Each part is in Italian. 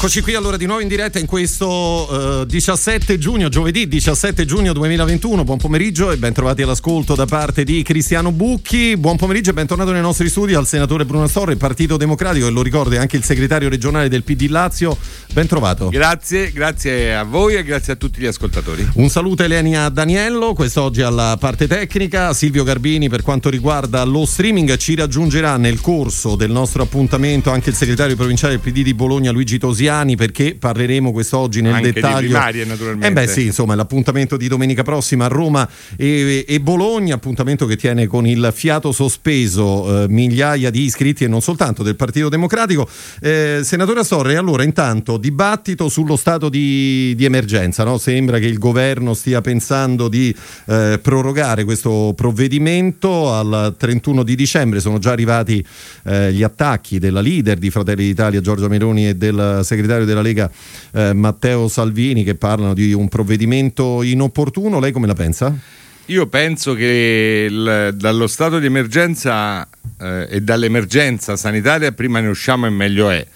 Eccoci qui allora di nuovo in diretta in questo uh, 17 giugno, giovedì 17 giugno 2021. Buon pomeriggio e ben trovati all'ascolto da parte di Cristiano Bucchi. Buon pomeriggio e bentornato nei nostri studi al senatore Bruno Astorre, Partito Democratico e lo ricordo è anche il segretario regionale del PD Lazio. Ben trovato. Grazie, grazie a voi e grazie a tutti gli ascoltatori. Un saluto Elenia Daniello, quest'oggi alla parte tecnica. Silvio Garbini per quanto riguarda lo streaming ci raggiungerà nel corso del nostro appuntamento anche il segretario provinciale del PD di Bologna Luigi Tosiani perché parleremo quest'oggi nel Anche dettaglio. Di primarie, naturalmente. Eh beh, sì, insomma, l'appuntamento di domenica prossima a Roma e, e Bologna, appuntamento che tiene con il fiato sospeso eh, migliaia di iscritti e non soltanto del Partito Democratico. Eh, senatore Astorre, allora intanto dibattito sullo stato di, di emergenza, no? sembra che il governo stia pensando di eh, prorogare questo provvedimento al 31 di dicembre, sono già arrivati eh, gli attacchi della leader di Fratelli d'Italia Giorgia Meloni e del segretario della Lega eh, Matteo Salvini che parlano di un provvedimento inopportuno. Lei come la pensa? Io penso che il, dallo stato di emergenza eh, e dall'emergenza sanitaria prima ne usciamo e meglio è.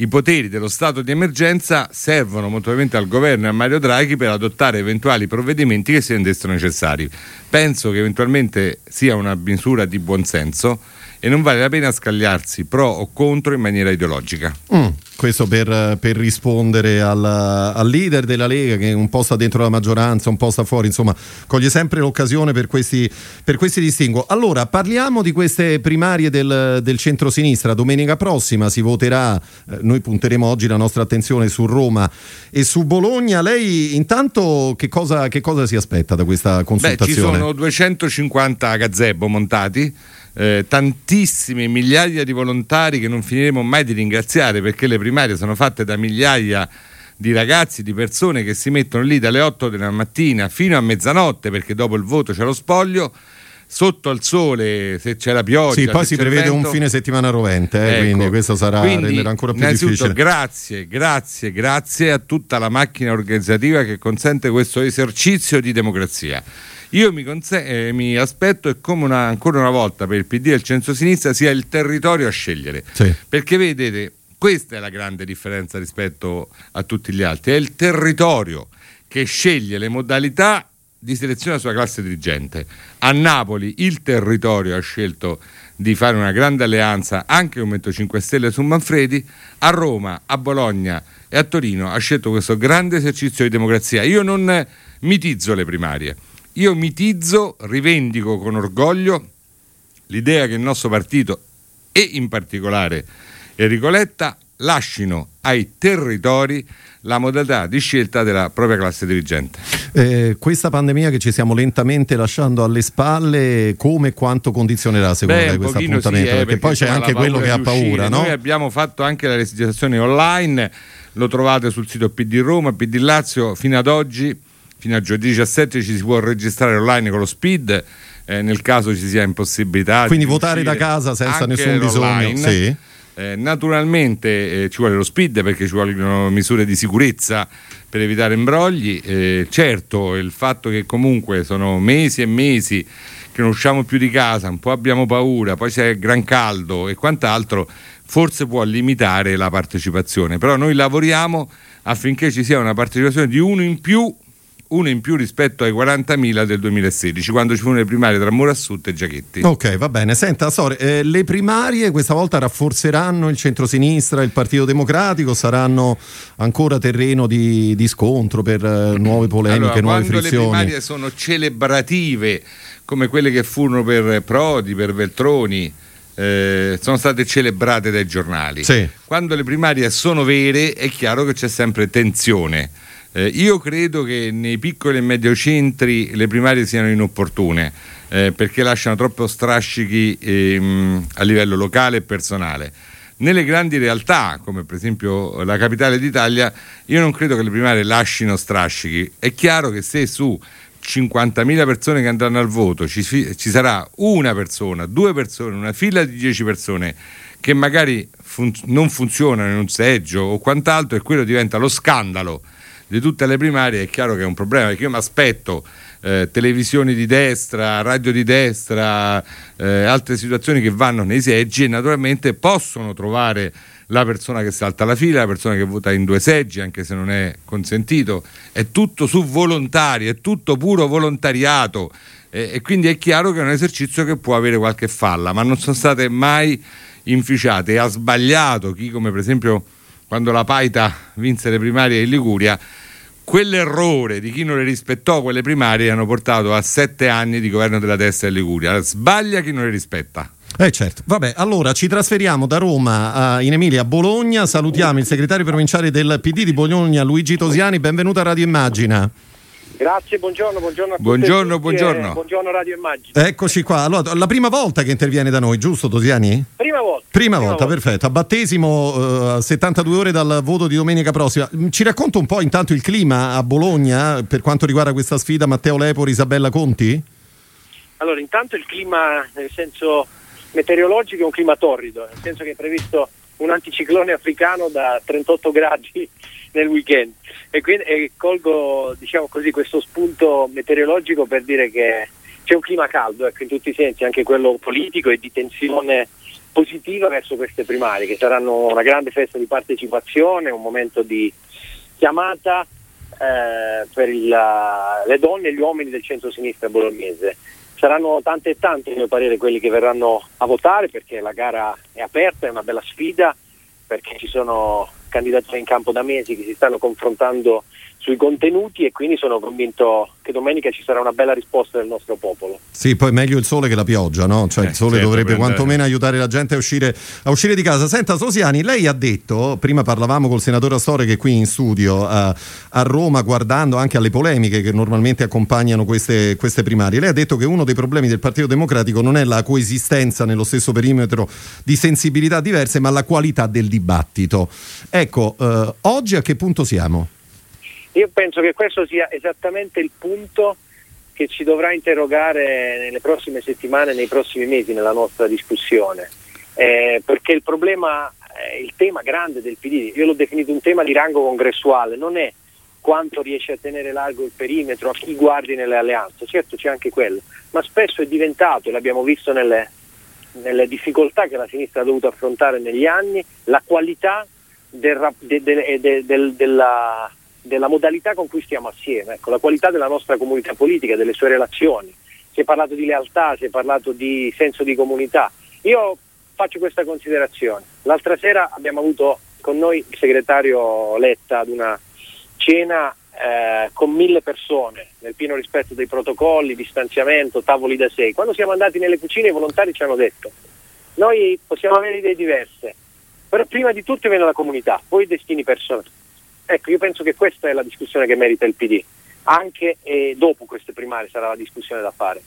I poteri dello stato di emergenza servono molto probabilmente al governo e a Mario Draghi per adottare eventuali provvedimenti che si rendessero necessari. Penso che eventualmente sia una misura di buonsenso e non vale la pena scagliarsi pro o contro in maniera ideologica. Mm, questo per, per rispondere al, al, leader della Lega che un po' sta dentro la maggioranza, un po' sta fuori, insomma, coglie sempre l'occasione per questi, per questi distinguo. Allora, parliamo di queste primarie del, del centro-sinistra. Domenica prossima si voterà, eh, noi punteremo oggi la nostra attenzione su Roma e su Bologna. Lei intanto che cosa, che cosa si aspetta da questa consultazione? Beh, ci sono 250 gazebo montati eh, tantissime migliaia di volontari che non finiremo mai di ringraziare perché le primarie sono fatte da migliaia di ragazzi, di persone che si mettono lì dalle 8 della mattina fino a mezzanotte perché dopo il voto c'è lo spoglio sotto al sole se c'è la pioggia. Sì, poi si prevede vento. un fine settimana rovente, eh, ecco. quindi questo sarà quindi, ancora più difficile. Grazie, grazie, grazie a tutta la macchina organizzativa che consente questo esercizio di democrazia. Io mi, conse- eh, mi aspetto e come una, ancora una volta per il PD e il centro-sinistra sia il territorio a scegliere. Sì. Perché vedete, questa è la grande differenza rispetto a tutti gli altri, è il territorio che sceglie le modalità di selezione della sua classe dirigente. A Napoli il territorio ha scelto di fare una grande alleanza anche con Movimento 5 Stelle su Manfredi, a Roma, a Bologna e a Torino ha scelto questo grande esercizio di democrazia. Io non mitizzo le primarie, io mitizzo, rivendico con orgoglio l'idea che il nostro partito e in particolare Enrico Letta lasciano ai territori la modalità di scelta della propria classe dirigente. Eh, questa pandemia che ci stiamo lentamente lasciando alle spalle, come e quanto condizionerà secondo Beh, lei questo appuntamento? Sì, eh, perché, perché poi c'è anche quello che ha paura, no? Noi abbiamo fatto anche la registrazione online, lo trovate sul sito PD Roma, PD Lazio, fino ad oggi fino a giovedì 17 ci si può registrare online con lo speed eh, nel caso ci sia impossibilità quindi votare da casa senza nessun bisogno sì. eh, naturalmente eh, ci vuole lo speed perché ci vogliono misure di sicurezza per evitare imbrogli. Eh, certo il fatto che comunque sono mesi e mesi che non usciamo più di casa un po' abbiamo paura poi c'è gran caldo e quant'altro forse può limitare la partecipazione. Però noi lavoriamo affinché ci sia una partecipazione di uno in più uno in più rispetto ai 40.000 del 2016, quando ci furono le primarie tra Murassut e Giachetti. Ok, va bene. Senta, Sore, eh, le primarie questa volta rafforzeranno il centrosinistra, il Partito Democratico, saranno ancora terreno di, di scontro per eh, nuove polemiche, allora, nuove quando frizioni? le primarie sono celebrative, come quelle che furono per Prodi, per Veltroni, eh, sono state celebrate dai giornali. Sì. Quando le primarie sono vere è chiaro che c'è sempre tensione. Eh, io credo che nei piccoli e medio centri le primarie siano inopportune eh, perché lasciano troppo strascichi ehm, a livello locale e personale. Nelle grandi realtà, come per esempio la capitale d'Italia, io non credo che le primarie lasciano strascichi. È chiaro che se su 50.000 persone che andranno al voto ci, ci sarà una persona, due persone, una fila di 10 persone che magari fun- non funzionano in un seggio o quant'altro e quello diventa lo scandalo di tutte le primarie, è chiaro che è un problema, perché io mi aspetto eh, televisioni di destra, radio di destra, eh, altre situazioni che vanno nei seggi e naturalmente possono trovare la persona che salta la fila, la persona che vota in due seggi, anche se non è consentito, è tutto su volontari, è tutto puro volontariato. E, e quindi è chiaro che è un esercizio che può avere qualche falla, ma non sono state mai inficiate. E ha sbagliato chi come per esempio quando la Paita vinse le primarie in Liguria quell'errore di chi non le rispettò quelle primarie hanno portato a sette anni di governo della destra in Liguria. Sbaglia chi non le rispetta. Eh certo, vabbè, allora ci trasferiamo da Roma a, in Emilia a Bologna, salutiamo il segretario provinciale del PD di Bologna Luigi Tosiani, benvenuto a Radio Immagina. Grazie, buongiorno, buongiorno a tutti buongiorno, tutti buongiorno. buongiorno Radio Immagine. Eccoci qua, allora, la prima volta che interviene da noi, giusto Tosiani? Prima volta. Prima, prima volta, volta, perfetto, a battesimo uh, 72 ore dal voto di domenica prossima. Ci racconta un po' intanto il clima a Bologna per quanto riguarda questa sfida Matteo Lepori, Isabella Conti? Allora, intanto il clima nel senso meteorologico è un clima torrido, nel senso che è previsto un anticiclone africano da 38 gradi nel weekend e quindi e colgo diciamo così, questo spunto meteorologico per dire che c'è un clima caldo ecco, in tutti i sensi, anche quello politico e di tensione positiva verso queste primarie che saranno una grande festa di partecipazione, un momento di chiamata eh, per il, le donne e gli uomini del centro-sinistra bolognese. Saranno tante e tante, a mio parere, quelli che verranno a votare perché la gara è aperta, è una bella sfida, perché ci sono candidature in campo da mesi che si stanno confrontando sui contenuti e quindi sono convinto che domenica ci sarà una bella risposta del nostro popolo. Sì, poi meglio il sole che la pioggia, no? Cioè eh, il sole certo, dovrebbe quantomeno aiutare la gente a uscire, a uscire, di casa. Senta Sosiani, lei ha detto, prima parlavamo col senatore Astore che è qui in studio a, a Roma guardando anche alle polemiche che normalmente accompagnano queste, queste primarie, lei ha detto che uno dei problemi del Partito Democratico non è la coesistenza nello stesso perimetro di sensibilità diverse, ma la qualità del dibattito. Ecco, eh, oggi a che punto siamo? Io penso che questo sia esattamente il punto che ci dovrà interrogare nelle prossime settimane, nei prossimi mesi nella nostra discussione, eh, perché il problema, eh, il tema grande del PD, io l'ho definito un tema di rango congressuale, non è quanto riesce a tenere largo il perimetro, a chi guardi nelle alleanze, certo c'è anche quello, ma spesso è diventato, e l'abbiamo visto nelle, nelle difficoltà che la sinistra ha dovuto affrontare negli anni, la qualità del, de, de, de, della della modalità con cui stiamo assieme, ecco, la qualità della nostra comunità politica, delle sue relazioni. Si è parlato di lealtà, si è parlato di senso di comunità. Io faccio questa considerazione. L'altra sera abbiamo avuto con noi il segretario Letta ad una cena eh, con mille persone, nel pieno rispetto dei protocolli, distanziamento, tavoli da sei. Quando siamo andati nelle cucine i volontari ci hanno detto noi possiamo avere idee diverse, però prima di tutto viene la comunità, poi i destini personali. Ecco, io penso che questa è la discussione che merita il PD, anche e dopo queste primarie sarà la discussione da fare.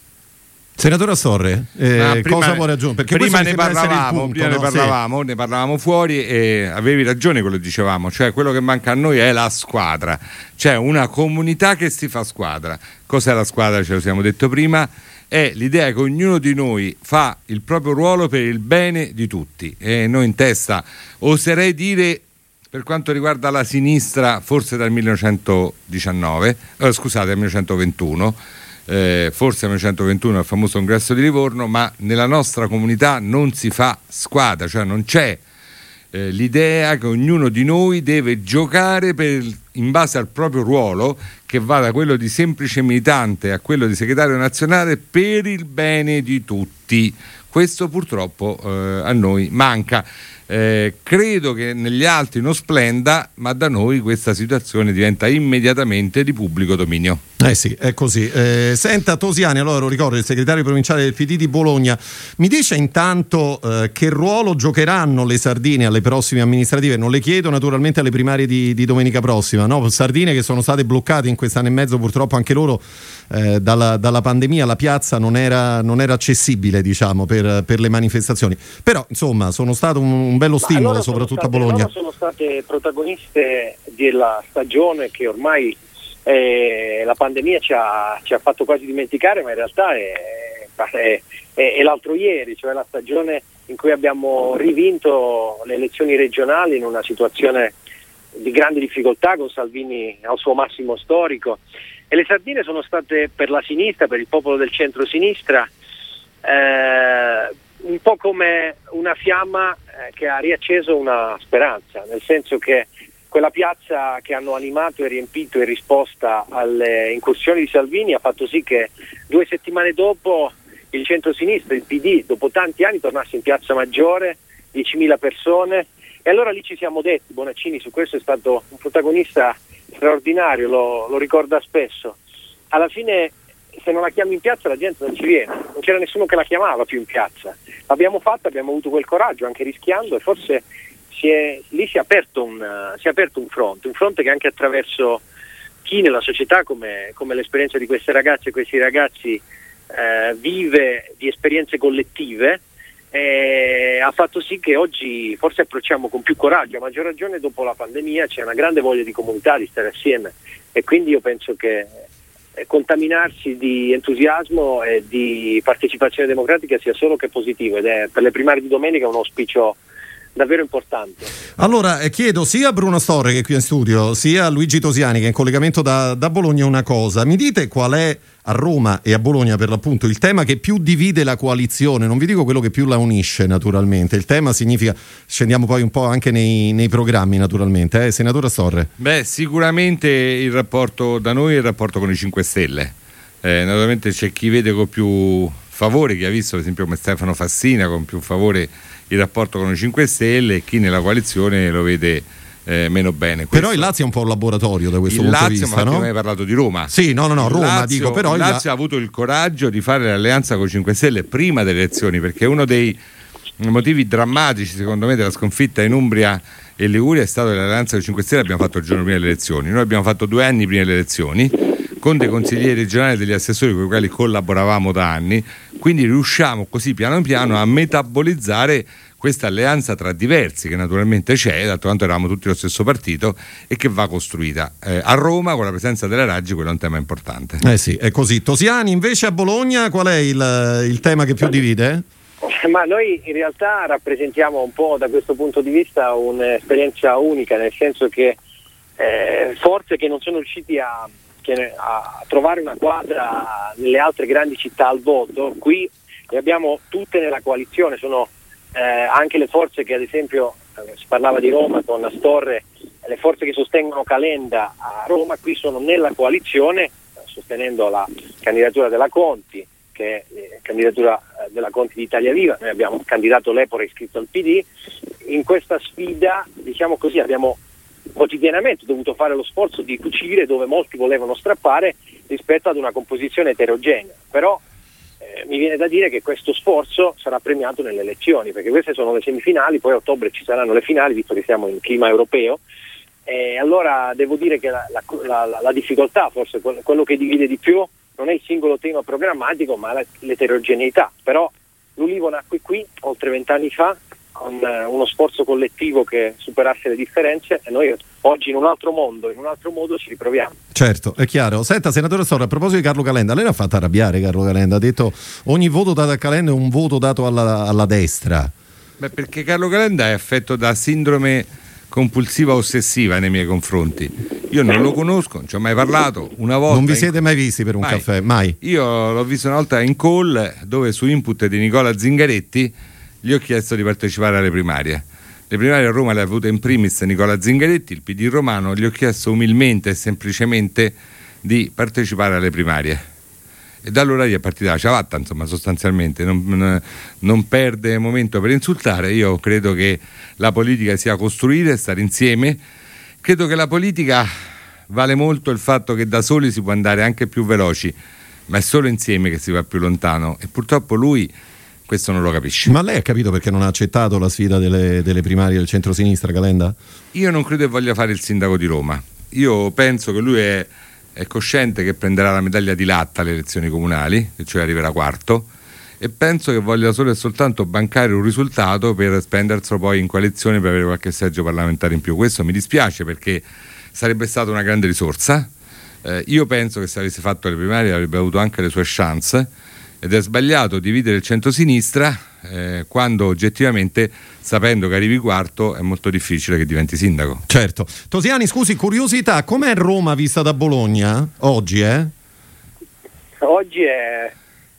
Senatore Astorre, eh, prima, cosa vuole aggiungere? Perché prima, ne parlavamo, punto, prima no? ne parlavamo, sì. ne parlavamo fuori e avevi ragione quello che dicevamo, cioè quello che manca a noi è la squadra, cioè una comunità che si fa squadra. Cos'è la squadra? Ce lo siamo detto prima, è l'idea che ognuno di noi fa il proprio ruolo per il bene di tutti e noi in testa oserei dire per quanto riguarda la sinistra, forse dal 1919, eh, scusate, dal 1921, eh, forse nel 1921 il famoso congresso di Livorno, ma nella nostra comunità non si fa squadra, cioè non c'è eh, l'idea che ognuno di noi deve giocare per, in base al proprio ruolo, che va da quello di semplice militante a quello di segretario nazionale per il bene di tutti. Questo purtroppo eh, a noi manca. Eh, credo che negli altri non splenda, ma da noi questa situazione diventa immediatamente di pubblico dominio. Eh sì, è così. Eh, senta Tosiani, allora lo ricordo, il segretario provinciale del PD di Bologna, mi dice intanto eh, che ruolo giocheranno le sardine alle prossime amministrative? Non le chiedo naturalmente alle primarie di, di domenica prossima, no? sardine che sono state bloccate in quest'anno e mezzo purtroppo anche loro eh, dalla, dalla, pandemia, la piazza non era, non era accessibile diciamo, per, per, le manifestazioni. Però insomma sono stato un, un bello stimolo soprattutto state, a Bologna. sono state protagoniste della stagione che ormai eh, la pandemia ci ha, ci ha, fatto quasi dimenticare, ma in realtà è, è, è, è l'altro ieri, cioè la stagione in cui abbiamo rivinto le elezioni regionali in una situazione di grande difficoltà con Salvini al suo massimo storico e le sardine sono state per la sinistra, per il popolo del centro-sinistra, eh, un po' come una fiamma eh, che ha riacceso una speranza, nel senso che quella piazza che hanno animato e riempito in risposta alle incursioni di Salvini ha fatto sì che due settimane dopo il centro-sinistra, il PD, dopo tanti anni tornasse in piazza Maggiore, 10.000 persone e allora lì ci siamo detti, Bonaccini su questo è stato un protagonista straordinario, lo, lo ricorda spesso. Alla fine se non la chiami in piazza la gente non ci viene, non c'era nessuno che la chiamava più in piazza. L'abbiamo fatta, abbiamo avuto quel coraggio anche rischiando e forse si è, lì si è, aperto un, si è aperto un fronte, un fronte che anche attraverso chi nella società come, come l'esperienza di queste ragazze e questi ragazzi eh, vive di esperienze collettive eh, ha fatto sì che oggi forse approcciamo con più coraggio, a maggior ragione dopo la pandemia c'è una grande voglia di comunità, di stare assieme e quindi io penso che eh, contaminarsi di entusiasmo e di partecipazione democratica sia solo che positivo ed è per le primarie di domenica un auspicio davvero importante. Allora eh, chiedo sia a Bruno Storre che è qui in studio, sia a Luigi Tosiani che è in collegamento da, da, Bologna una cosa. Mi dite qual è a Roma e a Bologna per l'appunto il tema che più divide la coalizione? Non vi dico quello che più la unisce naturalmente. Il tema significa, scendiamo poi un po' anche nei, nei programmi naturalmente. Eh? Senatore Storre. Beh sicuramente il rapporto da noi è il rapporto con i 5 Stelle. Eh, naturalmente c'è chi vede con più favore, chi ha visto per esempio come Stefano Fassina con più favore il rapporto con i 5 Stelle e chi nella coalizione lo vede eh, meno bene. Questo... Però il Lazio è un po' un laboratorio da questo il punto Lazio, di vista. Ma no? hai parlato di Roma. Sì, no, no, no, Roma Lazio, dico, però il Lazio ha avuto il coraggio di fare l'alleanza con i 5 Stelle prima delle elezioni, perché uno dei motivi drammatici, secondo me, della sconfitta in Umbria e Liguria è stato l'alleanza con i 5 Stelle abbiamo fatto il giorno prima delle elezioni. Noi abbiamo fatto due anni prima delle elezioni con dei consiglieri regionali e degli assessori con i quali collaboravamo da anni, quindi riusciamo così piano piano a metabolizzare questa alleanza tra diversi che naturalmente c'è, d'altro canto eravamo tutti lo stesso partito e che va costruita. Eh, a Roma con la presenza della Raggi quello è un tema importante. Eh sì, è così. Tosiani invece a Bologna qual è il, il tema che più divide? Ma noi in realtà rappresentiamo un po' da questo punto di vista un'esperienza unica, nel senso che eh, forze che non sono riusciti a, che, a trovare una quadra nelle altre grandi città al voto, qui le abbiamo tutte nella coalizione, sono eh, anche le forze che ad esempio, eh, si parlava di Roma con Astorre, le forze che sostengono Calenda a Roma qui sono nella coalizione, sostenendo la candidatura della Conti, che è eh, candidatura eh, della Conti di Italia Viva, noi abbiamo candidato Lepore iscritto al PD, in questa sfida diciamo così abbiamo quotidianamente dovuto fare lo sforzo di cucire dove molti volevano strappare rispetto ad una composizione eterogenea, però eh, mi viene da dire che questo sforzo sarà premiato nelle elezioni, perché queste sono le semifinali, poi a ottobre ci saranno le finali, visto che siamo in clima europeo, e allora devo dire che la, la, la, la difficoltà, forse quello che divide di più, non è il singolo tema programmatico, ma l'eterogeneità, però l'Ulivo nacque qui oltre vent'anni fa con eh, uno sforzo collettivo che superasse le differenze e noi oggi in un altro mondo, in un altro modo ci riproviamo. Certo, è chiaro. Senta, senatore Storra, a proposito di Carlo Calenda, lei l'ha fatto arrabbiare Carlo Calenda, ha detto ogni voto dato a Calenda è un voto dato alla, alla destra. Beh, perché Carlo Calenda è affetto da sindrome compulsiva ossessiva nei miei confronti. Io non lo conosco, non ci ho mai parlato. Una volta non vi siete in... mai visti per un mai. caffè? Mai? Io l'ho visto una volta in call dove su input di Nicola Zingaretti gli ho chiesto di partecipare alle primarie. Le primarie a Roma le ha avute in primis Nicola Zingaretti, il PD romano, gli ho chiesto umilmente e semplicemente di partecipare alle primarie. E da allora gli è partita la ciabatta, insomma, sostanzialmente, non, non perde momento per insultare. Io credo che la politica sia costruire, stare insieme. Credo che la politica vale molto il fatto che da soli si può andare anche più veloci, ma è solo insieme che si va più lontano. E purtroppo lui questo non lo capisce. Ma lei ha capito perché non ha accettato la sfida delle, delle primarie del centro-sinistra, Calenda? Io non credo che voglia fare il sindaco di Roma. Io penso che lui è, è cosciente che prenderà la medaglia di latta alle elezioni comunali, cioè arriverà quarto, e penso che voglia solo e soltanto bancare un risultato per spenderselo poi in coalizione per avere qualche seggio parlamentare in più. Questo mi dispiace perché sarebbe stata una grande risorsa. Eh, io penso che se avesse fatto le primarie avrebbe avuto anche le sue chance ed è sbagliato dividere il centro-sinistra eh, quando oggettivamente, sapendo che arrivi quarto, è molto difficile che diventi sindaco. Certo. Tosiani, scusi, curiosità, com'è Roma vista da Bologna oggi? Eh? Oggi è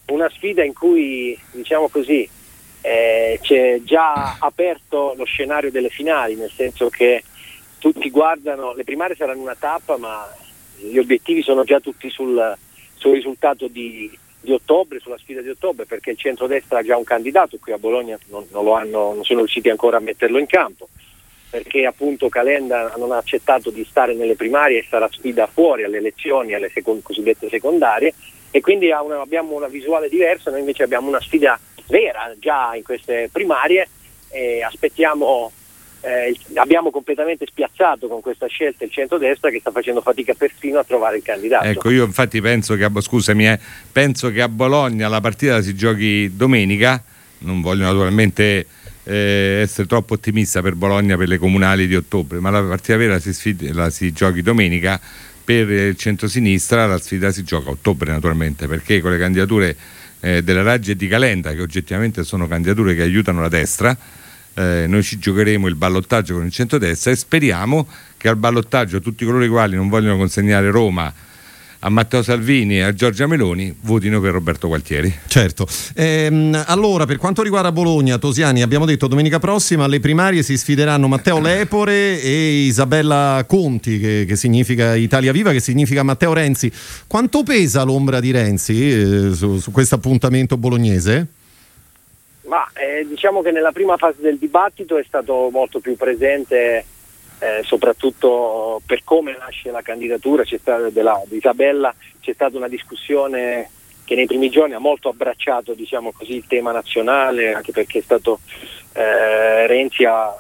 una sfida in cui, diciamo così, eh, c'è già aperto lo scenario delle finali, nel senso che tutti guardano, le primarie saranno una tappa, ma gli obiettivi sono già tutti sul, sul risultato di, di, ottobre, sulla sfida di ottobre, perché il centrodestra ha già un candidato, qui a Bologna non, non, hanno, non sono riusciti ancora a metterlo in campo, perché appunto Calenda non ha accettato di stare nelle primarie e sarà sfida fuori alle elezioni, alle second, cosiddette secondarie, e quindi una, abbiamo una visuale diversa, noi invece abbiamo una sfida vera già in queste primarie e aspettiamo eh, abbiamo completamente spiazzato con questa scelta il centrodestra che sta facendo fatica perfino a trovare il candidato. Ecco, io infatti penso che a, scusami, eh, penso che a Bologna la partita si giochi domenica, non voglio naturalmente eh, essere troppo ottimista per Bologna per le comunali di ottobre, ma la partita vera si, sfida, la si giochi domenica, per il centro-sinistra la sfida si gioca a ottobre naturalmente, perché con le candidature eh, della Raggi e di Calenda, che oggettivamente sono candidature che aiutano la destra, eh, noi ci giocheremo il ballottaggio con il centrodestra e speriamo che al ballottaggio tutti coloro i quali non vogliono consegnare Roma a Matteo Salvini e a Giorgia Meloni votino per Roberto Gualtieri. Certo. Ehm, allora, per quanto riguarda Bologna, Tosiani, abbiamo detto domenica prossima alle primarie si sfideranno Matteo Lepore e Isabella Conti, che, che significa Italia Viva, che significa Matteo Renzi. Quanto pesa l'ombra di Renzi eh, su, su questo appuntamento bolognese? Ma eh, diciamo che nella prima fase del dibattito è stato molto più presente eh, soprattutto per come nasce la candidatura. Della, di Isabella, c'è stata una discussione che nei primi giorni ha molto abbracciato diciamo così, il tema nazionale, anche perché è stato eh, Renzi a,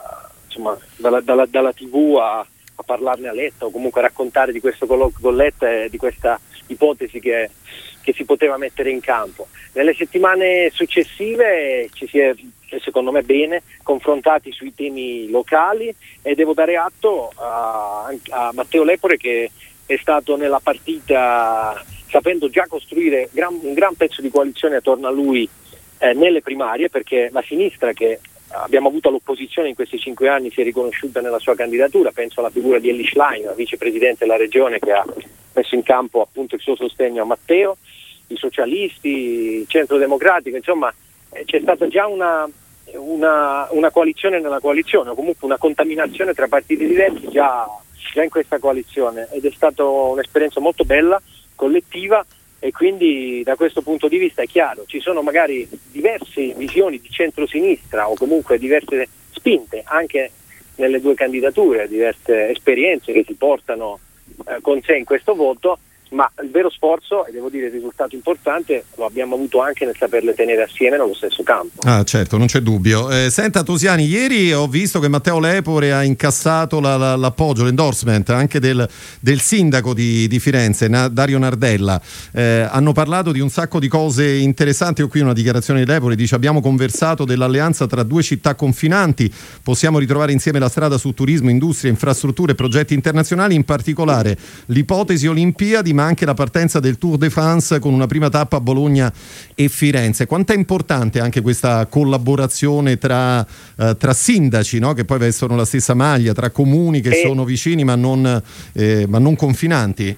insomma, dalla, dalla, dalla, tv a, a, parlarne a Letta o comunque a raccontare di questo colloquio con Letta e di questa ipotesi che, che si poteva mettere in campo. Nelle settimane successive ci si è, secondo me bene, confrontati sui temi locali e devo dare atto a, a Matteo Lepore che è stato nella partita sapendo già costruire gran, un gran pezzo di coalizione attorno a lui eh, nelle primarie perché la sinistra che abbiamo avuto all'opposizione in questi cinque anni si è riconosciuta nella sua candidatura, penso alla figura di Ellie Schlein, la vicepresidente della regione che ha messo in campo appunto il suo sostegno a Matteo i socialisti, il centro democratico, insomma eh, c'è stata già una, una, una, coalizione nella coalizione, o comunque una contaminazione tra partiti diversi già, già in questa coalizione ed è stata un'esperienza molto bella, collettiva e quindi da questo punto di vista è chiaro, ci sono magari diverse visioni di centro-sinistra o comunque diverse spinte anche nelle due candidature, diverse esperienze che si portano eh, con sé in questo voto ma il vero sforzo, e devo dire il risultato importante, lo abbiamo avuto anche nel saperle tenere assieme nello stesso campo. Ah certo, non c'è dubbio. Eh, senta Tosiani, ieri ho visto che Matteo Lepore ha incassato la, la, l'appoggio, l'endorsement anche del, del sindaco di, di Firenze, Na, Dario Nardella. Eh, hanno parlato di un sacco di cose interessanti, ho qui una dichiarazione di Lepore, dice abbiamo conversato dell'alleanza tra due città confinanti, possiamo ritrovare insieme la strada su turismo, industria, infrastrutture e progetti internazionali, in particolare l'ipotesi Olimpiadi, ma anche la partenza del Tour de France con una prima tappa a Bologna e Firenze. Quanto è importante anche questa collaborazione tra, eh, tra sindaci no? che poi vestono la stessa maglia, tra comuni che è, sono vicini ma non, eh, ma non confinanti?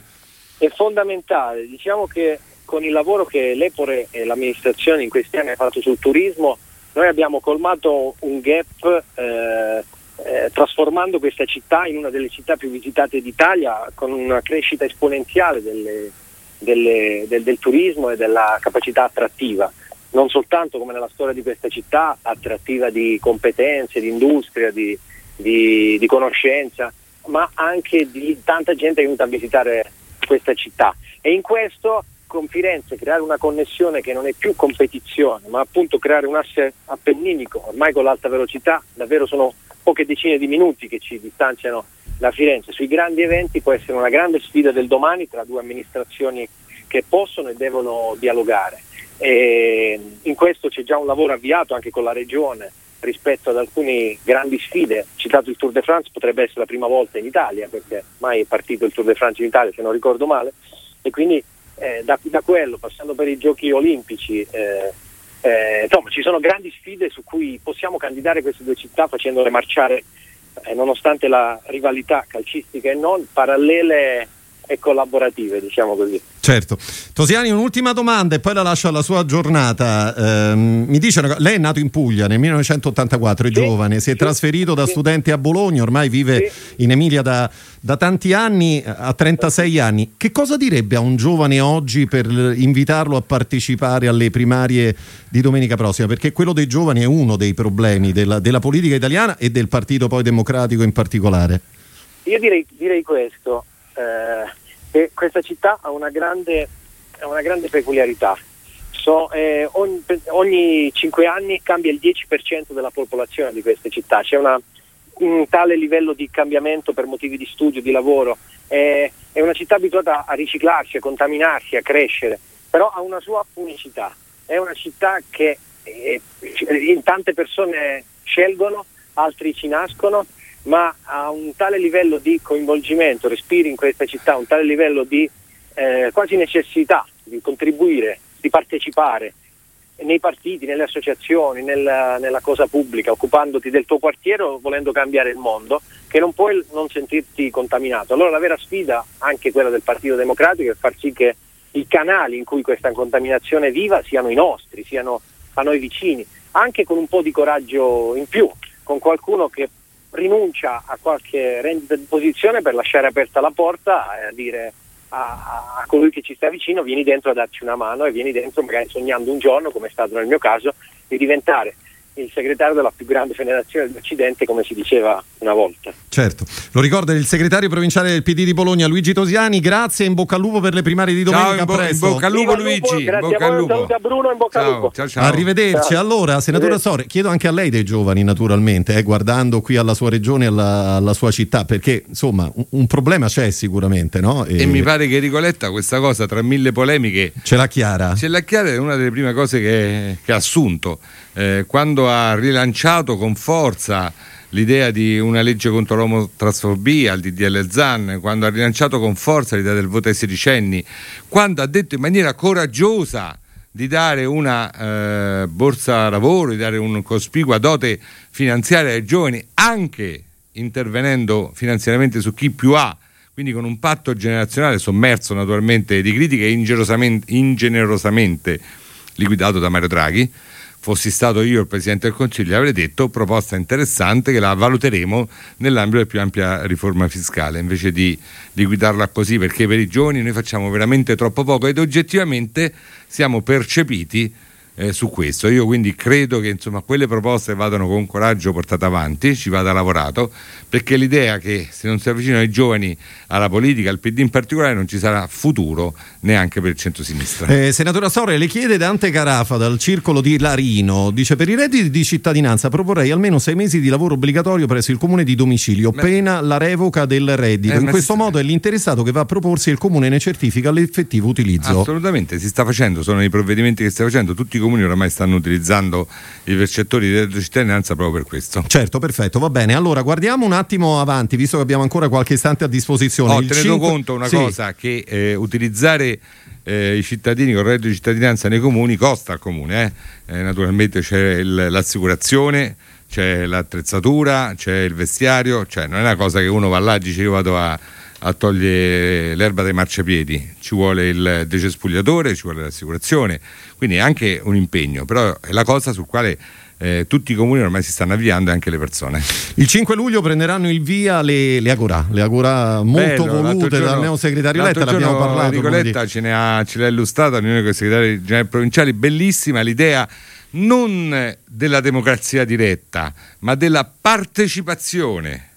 È fondamentale, diciamo che con il lavoro che l'Epore e l'amministrazione in questi anni ha fatto sul turismo, noi abbiamo colmato un gap eh, eh, trasformando questa città in una delle città più visitate d'Italia con una crescita esponenziale delle, delle, del, del, turismo e della capacità attrattiva, non soltanto come nella storia di questa città, attrattiva di competenze, di industria, di, di, di conoscenza, ma anche di tanta gente che è venuta a visitare questa città. E in questo con Firenze creare una connessione che non è più competizione, ma appunto creare un asse appenninico, ormai con l'alta velocità, davvero sono poche decine di minuti che ci distanziano da Firenze. Sui grandi eventi può essere una grande sfida del domani tra due amministrazioni che possono e devono dialogare. E in questo c'è già un lavoro avviato anche con la Regione rispetto ad alcune grandi sfide. Citato il Tour de France, potrebbe essere la prima volta in Italia, perché mai è partito il Tour de France in Italia, se non ricordo male, e quindi eh, da, da, quello, passando per i giochi olimpici, eh, eh, insomma ci sono grandi sfide su cui possiamo candidare queste due città facendole marciare, eh, nonostante la rivalità calcistica e non, parallele e collaborative, diciamo così. Certo. Tosiani, un'ultima domanda e poi la lascio alla sua giornata. Eh, mi dice, lei è nato in Puglia nel 1984, è sì, giovane, si è sì, trasferito da sì. studente a Bologna, ormai vive in Emilia da, da, tanti anni, a 36 anni. Che cosa direbbe a un giovane oggi per invitarlo a partecipare alle primarie di domenica prossima? Perché quello dei giovani è uno dei problemi della, della politica italiana e del partito poi democratico in particolare. Io direi, direi questo eh, questa città ha una grande, una grande peculiarità. So, eh, ogni, ogni 5 anni cambia il 10% della popolazione di queste città, c'è una, un tale livello di cambiamento per motivi di studio, di lavoro. Eh, è una città abituata a riciclarsi, a contaminarsi, a crescere, però ha una sua unicità. È una città che eh, tante persone scelgono, altri ci nascono ma a un tale livello di coinvolgimento, respiri in questa città, un tale livello di eh, quasi necessità di contribuire, di partecipare nei partiti, nelle associazioni, nella, nella, cosa pubblica, occupandoti del tuo quartiere o volendo cambiare il mondo, che non puoi non sentirti contaminato. Allora la vera sfida, anche quella del Partito Democratico, è far sì che i canali in cui questa contaminazione viva siano i nostri, siano a noi vicini, anche con un po' di coraggio in più, con qualcuno che rinuncia a qualche rendita di posizione per lasciare aperta la porta e a dire a, a, colui che ci sta vicino vieni dentro a darci una mano e vieni dentro magari sognando un giorno, come è stato nel mio caso, di diventare il segretario della più grande federazione dell'Occidente, come si diceva una volta. Certo, lo ricorda il segretario provinciale del PD di Bologna, Luigi Tosiani. Grazie e in bocca al lupo per le primarie di domenica. Ciao, in, bo- in bocca al lupo, Luigi. Grazie bocca a voi, saluto a Bruno, in bocca ciao, al lupo. Ciao, ciao. Arrivederci. Ciao. Allora, senatore Sore, chiedo anche a lei dei giovani, naturalmente, eh, guardando qui alla sua regione e alla, alla, sua città, perché insomma un, un problema c'è sicuramente, no? E, e, mi pare che Ricoletta questa cosa, tra mille polemiche, ce l'ha chiara. Ce l'ha chiara, è una delle prime cose che, che ha assunto eh, quando ha rilanciato con forza l'idea di una legge contro l'omotrasfobia, il DDL ZAN, quando ha rilanciato con forza l'idea del voto ai sedicenni, quando ha detto in maniera coraggiosa di dare una eh, borsa lavoro, di dare un cospicua dote finanziaria ai giovani, anche intervenendo finanziariamente su chi più ha, quindi con un patto generazionale sommerso naturalmente di critiche ingenerosamente liquidato da Mario Draghi fossi stato io il Presidente del Consiglio, avrei detto proposta interessante che la valuteremo nell'ambito della più ampia riforma fiscale, invece di liquidarla così, perché per i giovani noi facciamo veramente troppo poco ed oggettivamente siamo percepiti eh, su questo. Io quindi credo che insomma, quelle proposte vadano con coraggio portate avanti, ci vada lavorato, perché l'idea che se non si avvicinano i giovani alla politica, al PD in particolare, non ci sarà futuro neanche per il centro-sinistra. Eh, senatore Astorre, le chiede Dante Carafa dal circolo di Larino, dice per i redditi di cittadinanza proporrei almeno sei mesi di lavoro obbligatorio presso il comune di domicilio, Beh, pena la revoca del reddito. Eh, in questo modo è l'interessato che va a proporsi e il comune ne certifica l'effettivo utilizzo. Assolutamente, si sta facendo, sono i provvedimenti che sta facendo, tutti i comuni oramai stanno utilizzando i percettori di reddito di cittadinanza proprio per questo. Certo, perfetto, va bene. Allora guardiamo un attimo avanti, visto che abbiamo ancora qualche istante a disposizione. Ho tenuto 5... conto una sì. cosa, che eh, utilizzare eh, i cittadini con reddito di cittadinanza nei comuni costa al comune. Eh? Eh, naturalmente c'è il, l'assicurazione, c'è l'attrezzatura, c'è il vestiario, cioè non è una cosa che uno va là e dice io vado a a togliere l'erba dai marciapiedi, ci vuole il decespugliatore, ci vuole l'assicurazione, quindi è anche un impegno, però è la cosa sul quale eh, tutti i comuni ormai si stanno avviando e anche le persone. Il 5 luglio prenderanno il via le, le Agorà, le Agorà molto Bello, volute dal neosegretario Letta, l'abbiamo parlato. Nicoletta ce, ne ha, ce l'ha illustrata l'unione con i segretari generali provinciali, bellissima l'idea non della democrazia diretta, ma della partecipazione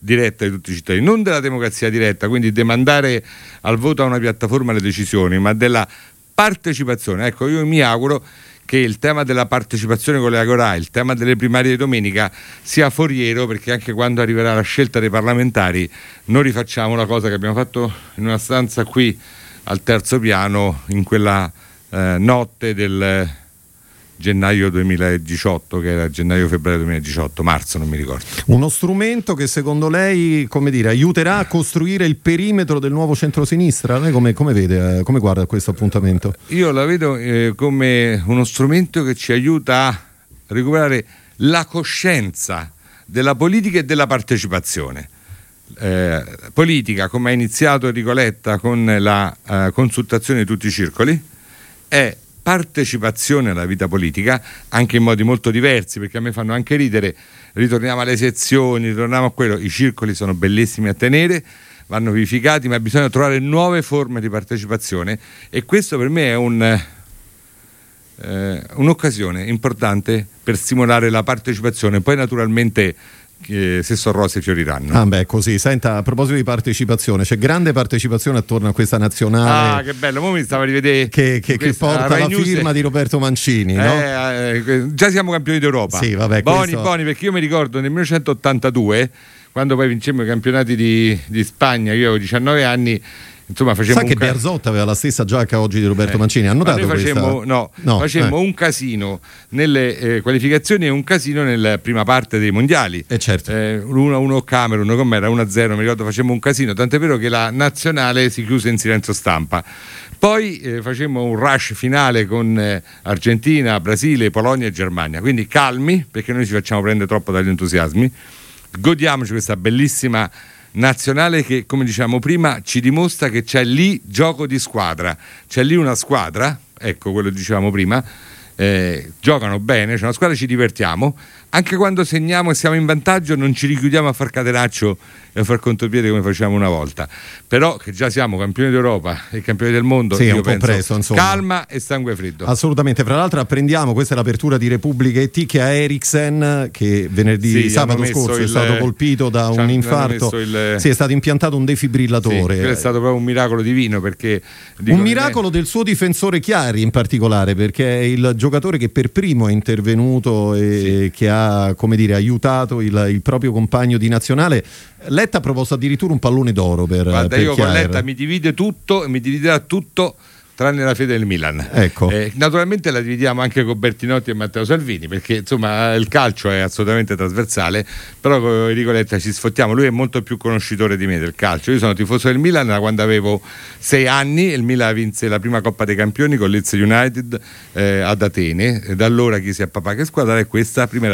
diretta di tutti i cittadini, non della democrazia diretta, quindi demandare al voto a una piattaforma le decisioni, ma della partecipazione. Ecco, io mi auguro che il tema della partecipazione con le Agorà, il tema delle primarie di domenica sia foriero perché anche quando arriverà la scelta dei parlamentari non rifacciamo la cosa che abbiamo fatto in una stanza qui al terzo piano in quella eh, notte del gennaio 2018, che era gennaio-febbraio 2018, marzo non mi ricordo. Uno strumento che secondo lei come dire, aiuterà a costruire il perimetro del nuovo centro-sinistra? Lei come, come vede, eh, come guarda questo appuntamento? Io la vedo eh, come uno strumento che ci aiuta a recuperare la coscienza della politica e della partecipazione. Eh, politica, come ha iniziato Enrico Letta con la eh, consultazione di tutti i circoli, è partecipazione alla vita politica, anche in modi molto diversi, perché a me fanno anche ridere, ritorniamo alle sezioni, ritorniamo a quello, i circoli sono bellissimi a tenere, vanno vivificati, ma bisogna trovare nuove forme di partecipazione e questo per me è un, eh, un'occasione importante per stimolare la partecipazione, poi naturalmente se sono rose fioriranno. Ah, beh, così. Senta, a proposito di partecipazione, c'è grande partecipazione attorno a questa nazionale. Ah, che bello, ora mi stava a rivedere. Che, che, che porta la News firma di Roberto Mancini. No? Eh, eh, già siamo campioni d'Europa. Sì, vabbè, Boni, questo... Boni, perché io mi ricordo nel 1982, quando poi vincemmo i campionati di, di Spagna, io avevo 19 anni Insomma, Sa che ca- Bearzot aveva la stessa giacca oggi di Roberto eh, Mancini, ha notato facemmo, questa? No, no facemmo eh. un casino nelle eh, qualificazioni e un casino nella prima parte dei mondiali. Eh certo. Eh, 1-1 Camerun, com'era? 1-0, mi ricordo facemmo un casino, tant'è vero che la nazionale si chiuse in silenzio stampa. Poi eh, facemmo un rush finale con eh, Argentina, Brasile, Polonia e Germania, quindi calmi perché noi ci facciamo prendere troppo dagli entusiasmi, godiamoci questa bellissima nazionale che, come diciamo prima, ci dimostra che c'è lì gioco di squadra, c'è lì una squadra, ecco quello che dicevamo prima, eh, giocano bene, c'è una squadra, ci divertiamo, anche quando segniamo e siamo in vantaggio non ci richiudiamo a far catenaccio e a far contropiede come facciamo una volta. Però che già siamo campioni d'Europa e campioni del mondo, sì, io un penso, presto, insomma. calma e sangue fritto. Assolutamente, fra l'altro apprendiamo, questa è l'apertura di Repubblica ET che a Eriksen che venerdì, sì, sabato scorso il, è stato colpito da un infarto, il, sì, è stato impiantato un defibrillatore. Sì, è stato proprio un miracolo divino perché... un miracolo è... del suo difensore Chiari in particolare perché è il giocatore che per primo è intervenuto e che ha, come dire, aiutato il, il proprio compagno di nazionale. Letta ha proposto addirittura un pallone d'oro per Guarda, per io Chiar. con Letta mi divide tutto e mi dividerà tutto tranne la fede del Milan. Ecco. Eh, naturalmente la dividiamo anche con Bertinotti e Matteo Salvini, perché insomma il calcio è assolutamente trasversale, però con Enrico Letta ci sfottiamo, lui è molto più conoscitore di me del calcio. Io sono tifoso del Milan da quando avevo sei anni, il Milan vinse la prima Coppa dei Campioni con Leeds United eh, ad Atene, e da allora chi si è papà che squadra è questa, prima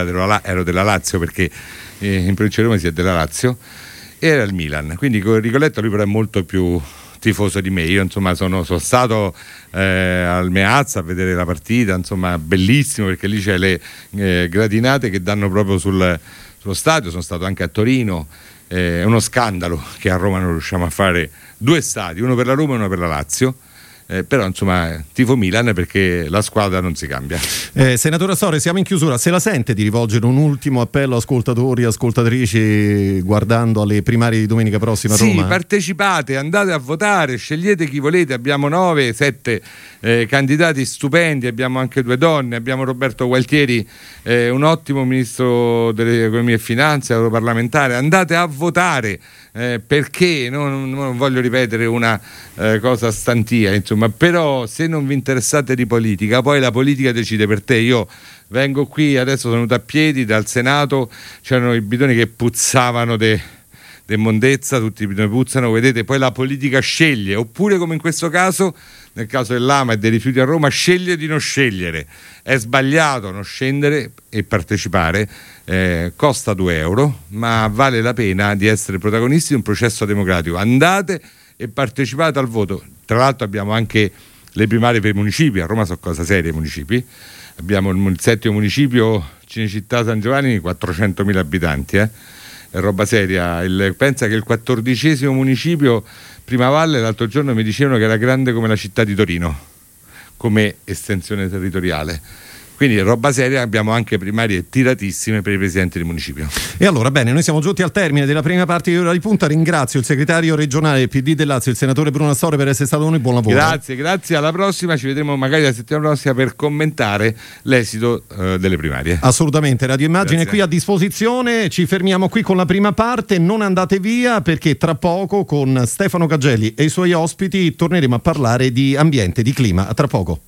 ero della Lazio perché eh, in provincia di Roma si è della Lazio, era il Milan, quindi con Enrico Letta lui però è molto più tifoso di me. Io insomma sono, sono stato eh, al Meazza a vedere la partita, insomma bellissimo perché lì c'è le eh, gradinate che danno proprio sul, sullo stadio, sono stato anche a Torino. Eh, è uno scandalo che a Roma non riusciamo a fare due stadi, uno per la Roma e uno per la Lazio eh, però insomma tifo Milan perché la squadra non si cambia. Eh, senatore Astore, siamo in chiusura, se la sente di rivolgere un ultimo appello ascoltatori e ascoltatrici guardando alle primarie di domenica prossima a sì, Roma? Partecipate, andate a votare, scegliete chi volete, abbiamo nove, sette eh, candidati stupendi, abbiamo anche due donne, abbiamo Roberto Gualtieri, eh, un ottimo ministro dell'economia e finanze, europarlamentare, andate a votare eh, perché non, non, voglio ripetere una eh, cosa stantia, insomma, però se non vi interessate di politica, poi la politica decide per te. Io vengo qui, adesso sono venuto a piedi dal Senato, c'erano i bidoni che puzzavano de, de mondezza, tutti i bidoni puzzano, vedete, poi la politica sceglie, oppure come in questo caso nel caso dell'AMA e dei rifiuti a Roma, sceglie di non scegliere. È sbagliato non scendere e partecipare, eh, costa 2 euro, ma vale la pena di essere protagonisti di un processo democratico. Andate e partecipate al voto. Tra l'altro abbiamo anche le primarie per i municipi, a Roma sono cosa seria i municipi. Abbiamo il settimo municipio, Cinecittà San Giovanni, 400.000 abitanti. Eh? È roba seria. Il, pensa che il quattordicesimo municipio Prima Valle l'altro giorno mi dicevano che era grande come la città di Torino, come estensione territoriale. Quindi roba seria, abbiamo anche primarie tiratissime per i presidenti del municipio. E allora, bene, noi siamo giunti al termine della prima parte di Ora di Punta. Ringrazio il segretario regionale PD del Lazio, il senatore Bruno Astore, per essere stato con noi. Buon lavoro. Grazie, grazie. Alla prossima, ci vedremo magari la settimana prossima per commentare l'esito eh, delle primarie. Assolutamente, Radio Immagine è qui a disposizione. Ci fermiamo qui con la prima parte. Non andate via perché tra poco con Stefano Cagelli e i suoi ospiti torneremo a parlare di ambiente, di clima. A tra poco.